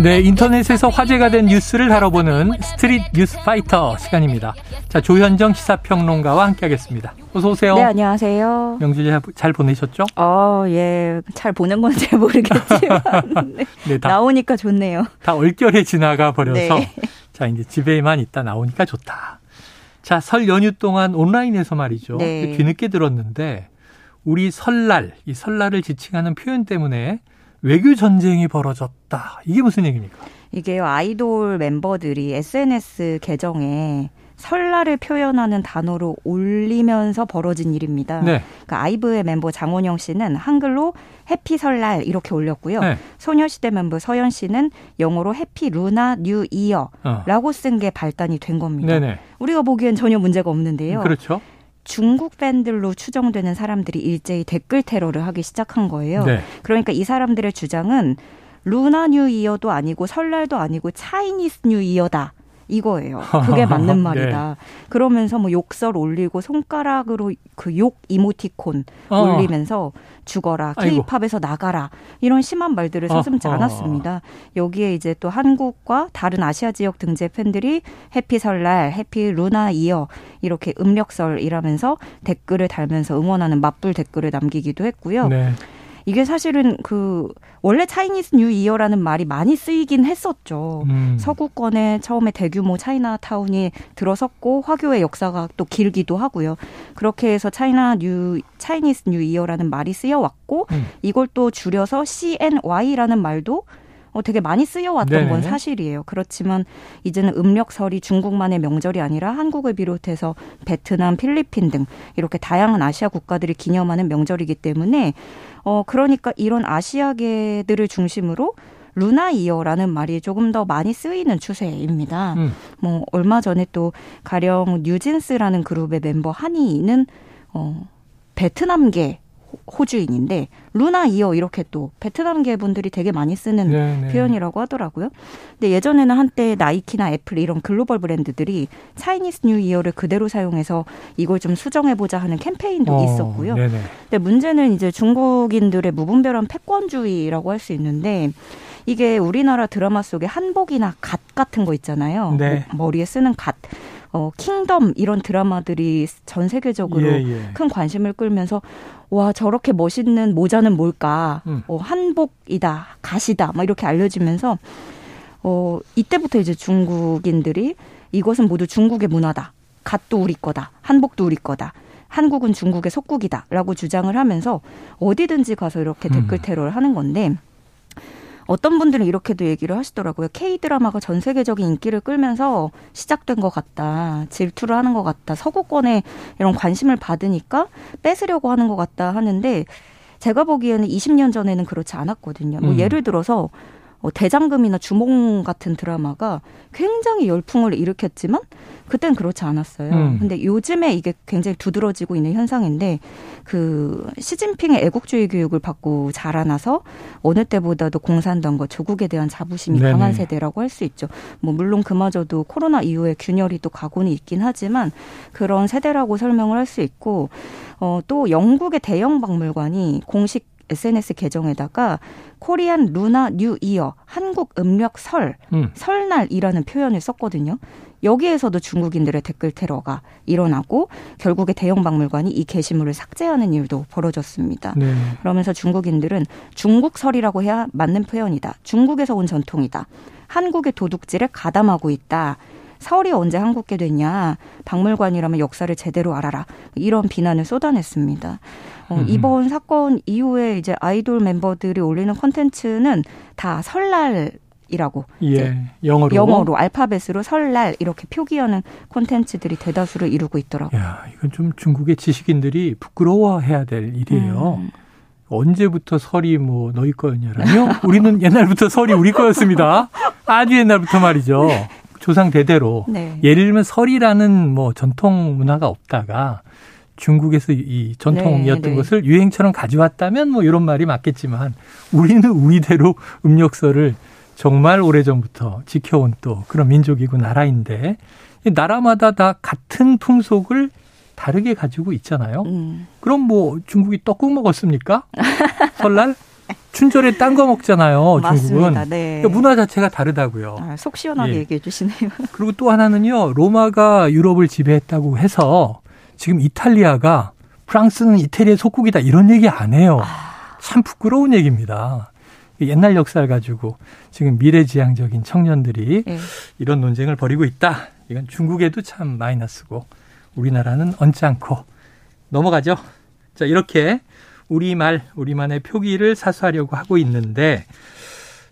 네, 인터넷에서 화제가 된 뉴스를 다뤄보는 스트릿 뉴스 파이터 시간입니다. 자, 조현정 시사평론가와 함께하겠습니다. 어서 오세요. 네, 안녕하세요. 명절 잘 보내셨죠? 어, 예. 잘 보낸 건 잘 모르겠지만 네. 네, 다, 나오니까 좋네요. 다 얼결에 지나가 버려서 네. 자, 이제 집에만 있다 나오니까 좋다. 자, 설 연휴 동안 온라인에서 말이죠. 네. 뒤늦게 들었는데 우리 설날, 이 설날을 지칭하는 표현 때문에 외교 전쟁이 벌어졌다. 이게 무슨 얘기입니까? 이게요, 아이돌 멤버들이 SNS 계정에 설날을 표현하는 단어로 올리면서 벌어진 일입니다. 네. 그러니까 아이브의 멤버 장원영 씨는 한글로 Happy 설날 이렇게 올렸고요. 네. 소녀시대 멤버 서현 씨는 영어로 Happy Lunar New Year라고 쓴 게 발단이 된 겁니다. 네네. 우리가 보기엔 전혀 문제가 없는데요. 그렇죠. 중국 팬들로 추정되는 사람들이 일제히 댓글 테러를 하기 시작한 거예요. 네. 그러니까 이 사람들의 주장은 루나 뉴 이어도 아니고 설날도 아니고 Chinese New Year다. 이거예요. 그게 맞는 네. 말이다. 네. 그러면서 뭐 욕설 올리고 손가락으로 그 욕 이모티콘 어. 올리면서 죽어라, 케이팝에서 나가라 이런 심한 말들을 서슴지 어. 않았습니다. 여기에 이제 또 한국과 다른 아시아 지역 등지 팬들이 Happy 설날, Happy Lunar Year 이렇게 음력설이라면서 댓글을 달면서 응원하는 맞불 댓글을 남기기도 했고요. 네. 이게 사실은 그 원래 Chinese New Year라는 말이 많이 쓰이긴 했었죠. 음. 서구권에 처음에 대규모 차이나타운이 들어섰고 화교의 역사가 또 길기도 하고요. 그렇게 해서 China New Chinese New Year라는 말이 쓰여 왔고 음. 이걸 또 줄여서 CNY라는 말도 어, 되게 많이 쓰여왔던 네네. 건 사실이에요. 그렇지만 이제는 음력설이 중국만의 명절이 아니라 한국을 비롯해서 베트남, 필리핀 등 이렇게 다양한 아시아 국가들이 기념하는 명절이기 때문에 어, 그러니까 이런 아시아계들을 중심으로 Lunar Year라는 말이 조금 더 많이 쓰이는 추세입니다. 음. 뭐 얼마 전에 또 가령 뉴진스라는 그룹의 멤버 하니는 어 베트남계 호주인인데 Lunar Year 이렇게 또 베트남계 분들이 되게 많이 쓰는 네네. 네. 표현이라고 하더라고요. 근데 예전에는 한때 나이키나 애플 이런 글로벌 브랜드들이 Chinese New Year를 그대로 사용해서 이걸 좀 수정해 보자 하는 캠페인도 어, 있었고요. 네네. 근데 문제는 이제 중국인들의 무분별한 패권주의라고 할 수 있는데 이게 우리나라 드라마 속에 한복이나 갓 같은 거 있잖아요. 네. 뭐 머리에 쓰는 갓. 어, 킹덤 이런 드라마들이 전 세계적으로 예, 예. 큰 관심을 끌면서 와 저렇게 멋있는 모자는 뭘까? 음. 어, 한복이다, 갓이다, 막 이렇게 알려지면서 어 이때부터 이제 중국인들이 이것은 모두 중국의 문화다. 갓도 우리 거다. 한복도 우리 거다. 한국은 중국의 속국이다라고 주장을 하면서 어디든지 가서 이렇게 음. 댓글 테러를 하는 건데 어떤 분들은 이렇게도 얘기를 하시더라고요. K-드라마가 전 세계적인 인기를 끌면서 시작된 것 같다. 질투를 하는 것 같다. 서구권에 이런 관심을 받으니까 뺏으려고 하는 것 같다 하는데 제가 보기에는 20년 전에는 그렇지 않았거든요. 뭐 음. 예를 들어서 어, 대장금이나 주몽 같은 드라마가 굉장히 열풍을 일으켰지만 그땐 그렇지 않았어요. 음. 근데 요즘에 이게 굉장히 두드러지고 있는 현상인데 그 시진핑의 애국주의 교육을 받고 자라나서 어느 때보다도 공산당과 조국에 대한 자부심이 네네. 강한 세대라고 할 수 있죠. 뭐 물론 그마저도 코로나 이후에 균열이 또 가고는 있긴 하지만 그런 세대라고 설명을 할 수 있고 어, 또 영국의 대형 박물관이 공식 SNS 계정에다가 Korean Lunar New Year 한국 음력 설 음. 설날이라는 표현을 썼거든요. 여기에서도 중국인들의 댓글 테러가 일어나고 결국에 대영 박물관이 이 게시물을 삭제하는 일도 벌어졌습니다. 네. 그러면서 중국인들은 중국설이라고 해야 맞는 표현이다. 중국에서 온 전통이다. 한국의 도둑질을 가담하고 있다. 설이 언제 한국게 됐냐. 박물관이라면 역사를 제대로 알아라. 이런 비난을 쏟아냈습니다. 어, 음. 이번 사건 이후에 이제 아이돌 멤버들이 올리는 콘텐츠는 다 설날 이라고 예, 영어로 영어로 알파벳으로 설날 이렇게 표기하는 콘텐츠들이 대다수를 이루고 있더라고요. 야, 이건 좀 중국의 지식인들이 부끄러워해야 될 일이에요. 음. 언제부터 설이 뭐 너희 거였냐라며 우리는 옛날부터 설이 우리 거였습니다. 아주 옛날부터 말이죠. 네. 조상 대대로 네. 예를 들면 설이라는 뭐 전통 문화가 없다가 중국에서 이 전통이었던 네, 네. 것을 유행처럼 가져왔다면 뭐 이런 말이 맞겠지만 우리는 우리대로 음력설을 정말 오래전부터 지켜온 또 그런 민족이고 나라인데 나라마다 다 같은 풍속을 다르게 가지고 있잖아요. 음. 그럼 뭐 중국이 떡국 먹었습니까? 설날? 춘절에 딴 거 먹잖아요. 중국은. 네. 그러니까 문화 자체가 다르다고요. 아, 속 시원하게 예. 얘기해 주시네요. 그리고 또 하나는요. 로마가 유럽을 지배했다고 해서 지금 이탈리아가 프랑스는 이태리의 속국이다 이런 얘기 안 해요. 참 부끄러운 얘기입니다. 옛날 역사를 가지고 지금 미래지향적인 청년들이 네. 이런 논쟁을 벌이고 있다. 이건 중국에도 참 마이너스고 우리나라는 얹지 않고 넘어가죠. 자, 이렇게 우리말, 우리만의 표기를 사수하려고 하고 있는데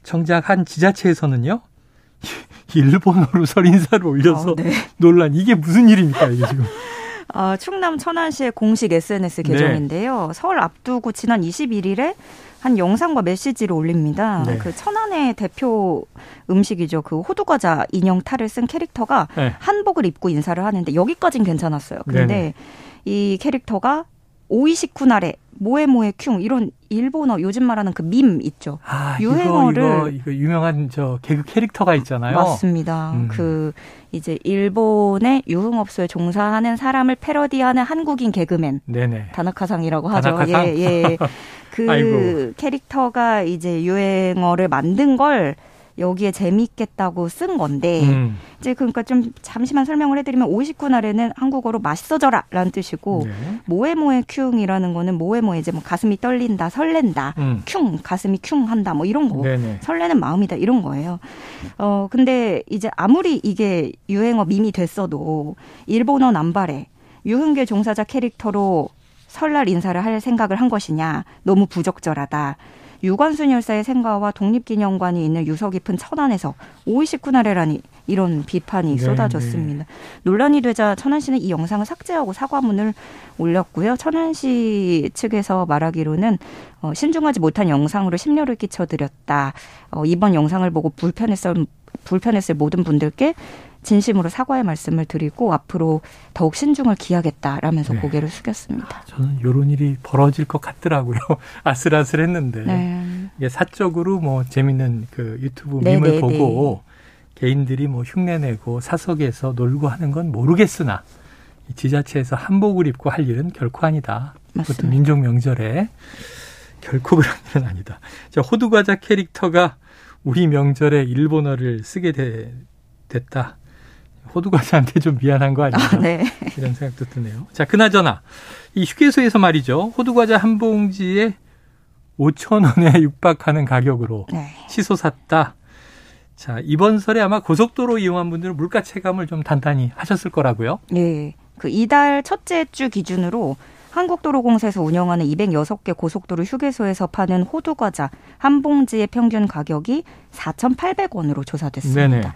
정작 한 지자체에서는요. 일본어로 설인사를 올려서 어, 네. 논란. 이게 무슨 일입니까, 이게 지금? 어, 충남 천안시의 공식 SNS 계정인데요. 네. 설 앞두고 지난 21일에 한 영상과 메시지를 올립니다. 네. 그 천안의 대표 음식이죠. 그 호두과자 인형 탈을 쓴 캐릭터가 네. 한복을 입고 인사를 하는데 여기까진 괜찮았어요. 근데 네네. 이 캐릭터가 오이시쿠 나레 모에모에 큐 이런 일본어 요즘 말하는 그 밈 있죠. 아, 유행어를 이거, 이거, 이거, 유명한 저 개그 캐릭터가 있잖아요. 맞습니다. 음. 그 이제 일본의 유흥업소에 종사하는 사람을 패러디하는 한국인 개그맨 네네. 다나카상이라고 하죠. 다나카상? 예, 예. 그 캐릭터가 이제 유행어를 만든 걸 여기에 재미있겠다고 쓴 건데 음. 이제 그러니까 좀 잠시만 설명을 해드리면 오이시쿠 나레는 한국어로 맛있어져라라는 뜻이고 네. 모에모에 큐응이라는 거는 모에모에 이제 뭐 가슴이 떨린다 설렌다 음. 큐 가슴이 큐한다 뭐 이런 거 네네. 설레는 마음이다 이런 거예요. 어 근데 이제 아무리 이게 유행어 밈이 됐어도 일본어 남발에 유흥계 종사자 캐릭터로 설날 인사를 할 생각을 한 것이냐 너무 부적절하다. 유관순 열사의 생가와 독립기념관이 있는 유서 깊은 천안에서 오이시쿠 나레라니 이런 비판이 네, 쏟아졌습니다. 네. 논란이 되자 천안시는 이 영상을 삭제하고 사과문을 올렸고요. 천안시 측에서 말하기로는 어, 신중하지 못한 영상으로 심려를 끼쳐드렸다. 어, 이번 영상을 보고 불편했을 불편했을 모든 분들께 진심으로 사과의 말씀을 드리고 앞으로 더욱 신중을 기하겠다라면서 네. 고개를 숙였습니다. 아, 저는 이런 일이 벌어질 것 같더라고요. 아슬아슬했는데 네. 이게 사적으로 뭐 재밌는 그 유튜브 네, 밈을 네, 보고 네. 개인들이 뭐 흉내내고 사석에서 놀고 하는 건 모르겠으나 지자체에서 한복을 입고 할 일은 결코 아니다. 그것도 민족 명절에 결코 그런 일은 아니다. 자, 호두과자 캐릭터가 우리 명절에 일본어를 쓰게 되, 됐다. 호두과자한테 좀 미안한 거 아닌가? 아, 네. 이런 생각도 드네요. 자, 그나저나 이 휴게소에서 말이죠. 호두과자 한 봉지에 5천 원에 육박하는 가격으로 네. 치솟 샀다. 자, 이번 설에 아마 고속도로 이용한 분들은 물가 체감을 좀 단단히 하셨을 거라고요. 네. 그 이달 첫째 주 기준으로 한국도로공사에서 운영하는 206개 고속도로 휴게소에서 파는 호두과자 한 봉지의 평균 가격이 4,800원으로 조사됐습니다. 네네.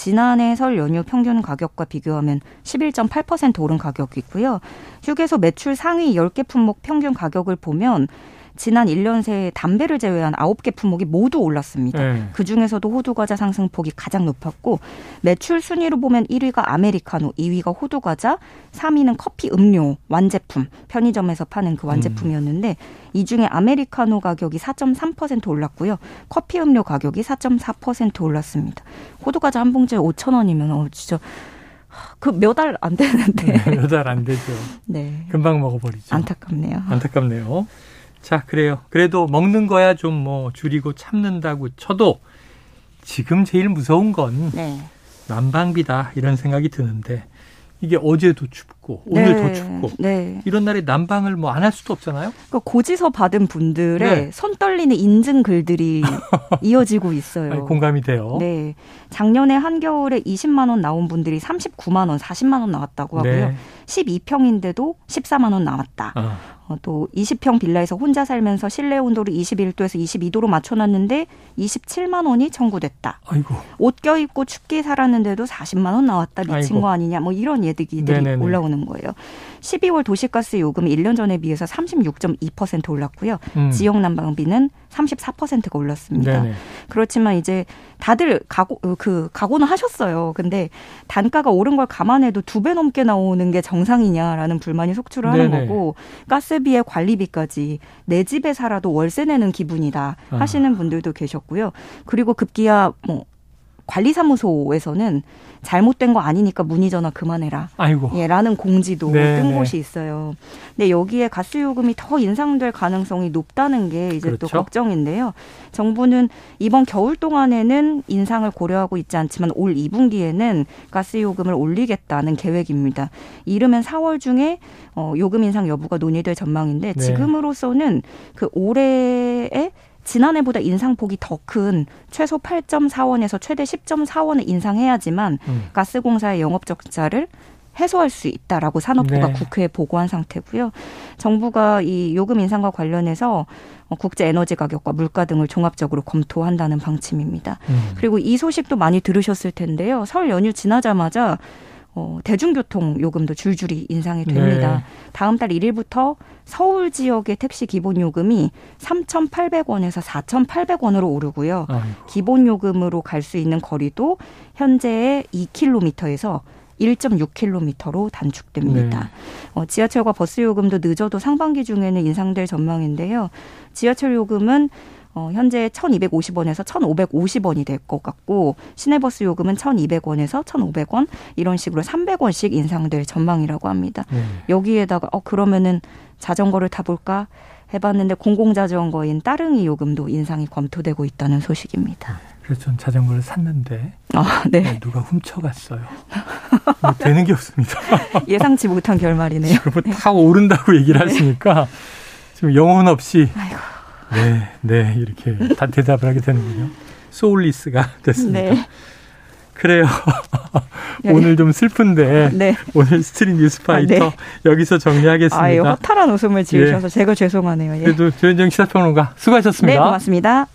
지난해 설 연휴 평균 가격과 비교하면 11.8% 오른 가격이고요. 휴게소 매출 상위 10개 품목 평균 가격을 보면 지난 1년 새 담배를 제외한 9개 품목이 모두 올랐습니다. 네. 그 중에서도 호두 과자 상승폭이 가장 높았고 매출 순위로 보면 1위가 아메리카노, 2위가 호두 과자, 3위는 커피 음료, 완제품, 편의점에서 파는 그 완제품이었는데 음. 이 중에 아메리카노 가격이 4.3% 올랐고요. 커피 음료 가격이 4.4% 올랐습니다. 호두 과자 한 봉지에 5천 원이면 어 진짜 그몇알안 되는데. 네, 몇알 안 되죠. 네. 금방 먹어버리죠. 안타깝네요. 안타깝네요. 자, 그래요. 그래도 먹는 거야 좀 뭐 줄이고 참는다고 쳐도 지금 제일 무서운 건 네. 난방비다 이런 생각이 드는데 이게 어제도 춥고 오늘도 네. 춥고 네. 이런 날에 난방을 뭐 안 할 수도 없잖아요. 그러니까 고지서 받은 분들의 네. 손 떨리는 인증 글들이 이어지고 있어요. 아니, 공감이 돼요. 네. 작년에 한겨울에 20만 원 나온 분들이 39만 원, 40만 원 나왔다고 하고요. 12평인데도 14만 원 나왔다. 어. 어, 또 20평 빌라에서 혼자 살면서 실내 온도를 21도에서 22도로 맞춰놨는데 27만 원이 청구됐다. 아이고. 옷 껴입고 춥게 살았는데도 40만 원 나왔다. 미친 아이고. 거 아니냐. 뭐 이런 얘기들이 네네네. 올라오는 거예요. 12월 도시가스 요금이 1년 전에 비해서 36.2% 올랐고요. 음. 지역 난방비는 34%가 올랐습니다. 네네. 그렇지만 이제 다들 각오 어, 그 각오는 하셨어요. 근데 단가가 오른 걸 감안해도 두 배 넘게 나오는 게 정상이냐라는 불만이 속출을 하는 네네. 거고 가스비에 관리비까지 내 집에 살아도 월세 내는 기분이다 하시는 아. 분들도 계셨고요. 그리고 급기야 뭐 관리사무소에서는 잘못된 거 아니니까 문의 전화 그만해라. 아이고. 예, 라는 공지도 네, 뜬 네. 곳이 있어요. 근데 여기에 가스 요금이 더 인상될 가능성이 높다는 게 이제 그렇죠? 또 걱정인데요. 정부는 이번 겨울 동안에는 인상을 고려하고 있지 않지만 올 2분기에는 가스 요금을 올리겠다는 계획입니다. 이르면 4월 중에 어, 요금 인상 여부가 논의될 전망인데 네. 지금으로서는 그 올해에 지난해보다 인상폭이 더 큰 최소 8.4원에서 최대 10.4원을 인상해야지만 음. 가스공사의 영업 적자를 해소할 수 있다라고 산업부가 네. 국회에 보고한 상태고요. 정부가 이 요금 인상과 관련해서 어, 국제 에너지 가격과 물가 등을 종합적으로 검토한다는 방침입니다. 음. 그리고 이 소식도 많이 들으셨을 텐데요. 설 연휴 지나자마자 어, 대중교통 요금도 줄줄이 인상이 됩니다. 네. 다음 달 1일부터 서울 지역의 택시 기본 요금이 3,800원에서 4,800원으로 오르고요. 아이고. 기본 요금으로 갈 수 있는 거리도 현재의 2km에서 1.6km로 단축됩니다. 네. 어, 지하철과 버스 요금도 늦어도 상반기 중에는 인상될 전망인데요. 지하철 요금은 어, 현재 1,250원에서 1,550원이 될 것 같고 시내버스 요금은 1,200원에서 1,500원 이런 식으로 300원씩 인상될 전망이라고 합니다. 네. 여기에다가 어 그러면은 자전거를 타볼까 해봤는데 공공자전거인 따릉이 요금도 인상이 검토되고 있다는 소식입니다. 그래서 전 자전거를 샀는데 아, 네. 네 누가 훔쳐갔어요. 뭐 되는 게 없습니다. 예상치 못한 결말이네요. 지금 네. 타 오른다고 얘기를 네. 하시니까 지금 영혼 없이 아이고. 네, 네, 이렇게 다 대답을 하게 되는군요. 소울리스가 됐습니다. 네. 그래요. 네. 오늘 좀 슬픈데 네. 오늘 스트릿 뉴스파이터 아, 네. 여기서 정리하겠습니다. 아, 허탈한 웃음을 지으셔서 예. 제가 죄송하네요. 예. 그래도 조현정 시사평론가 수고하셨습니다. 네, 고맙습니다.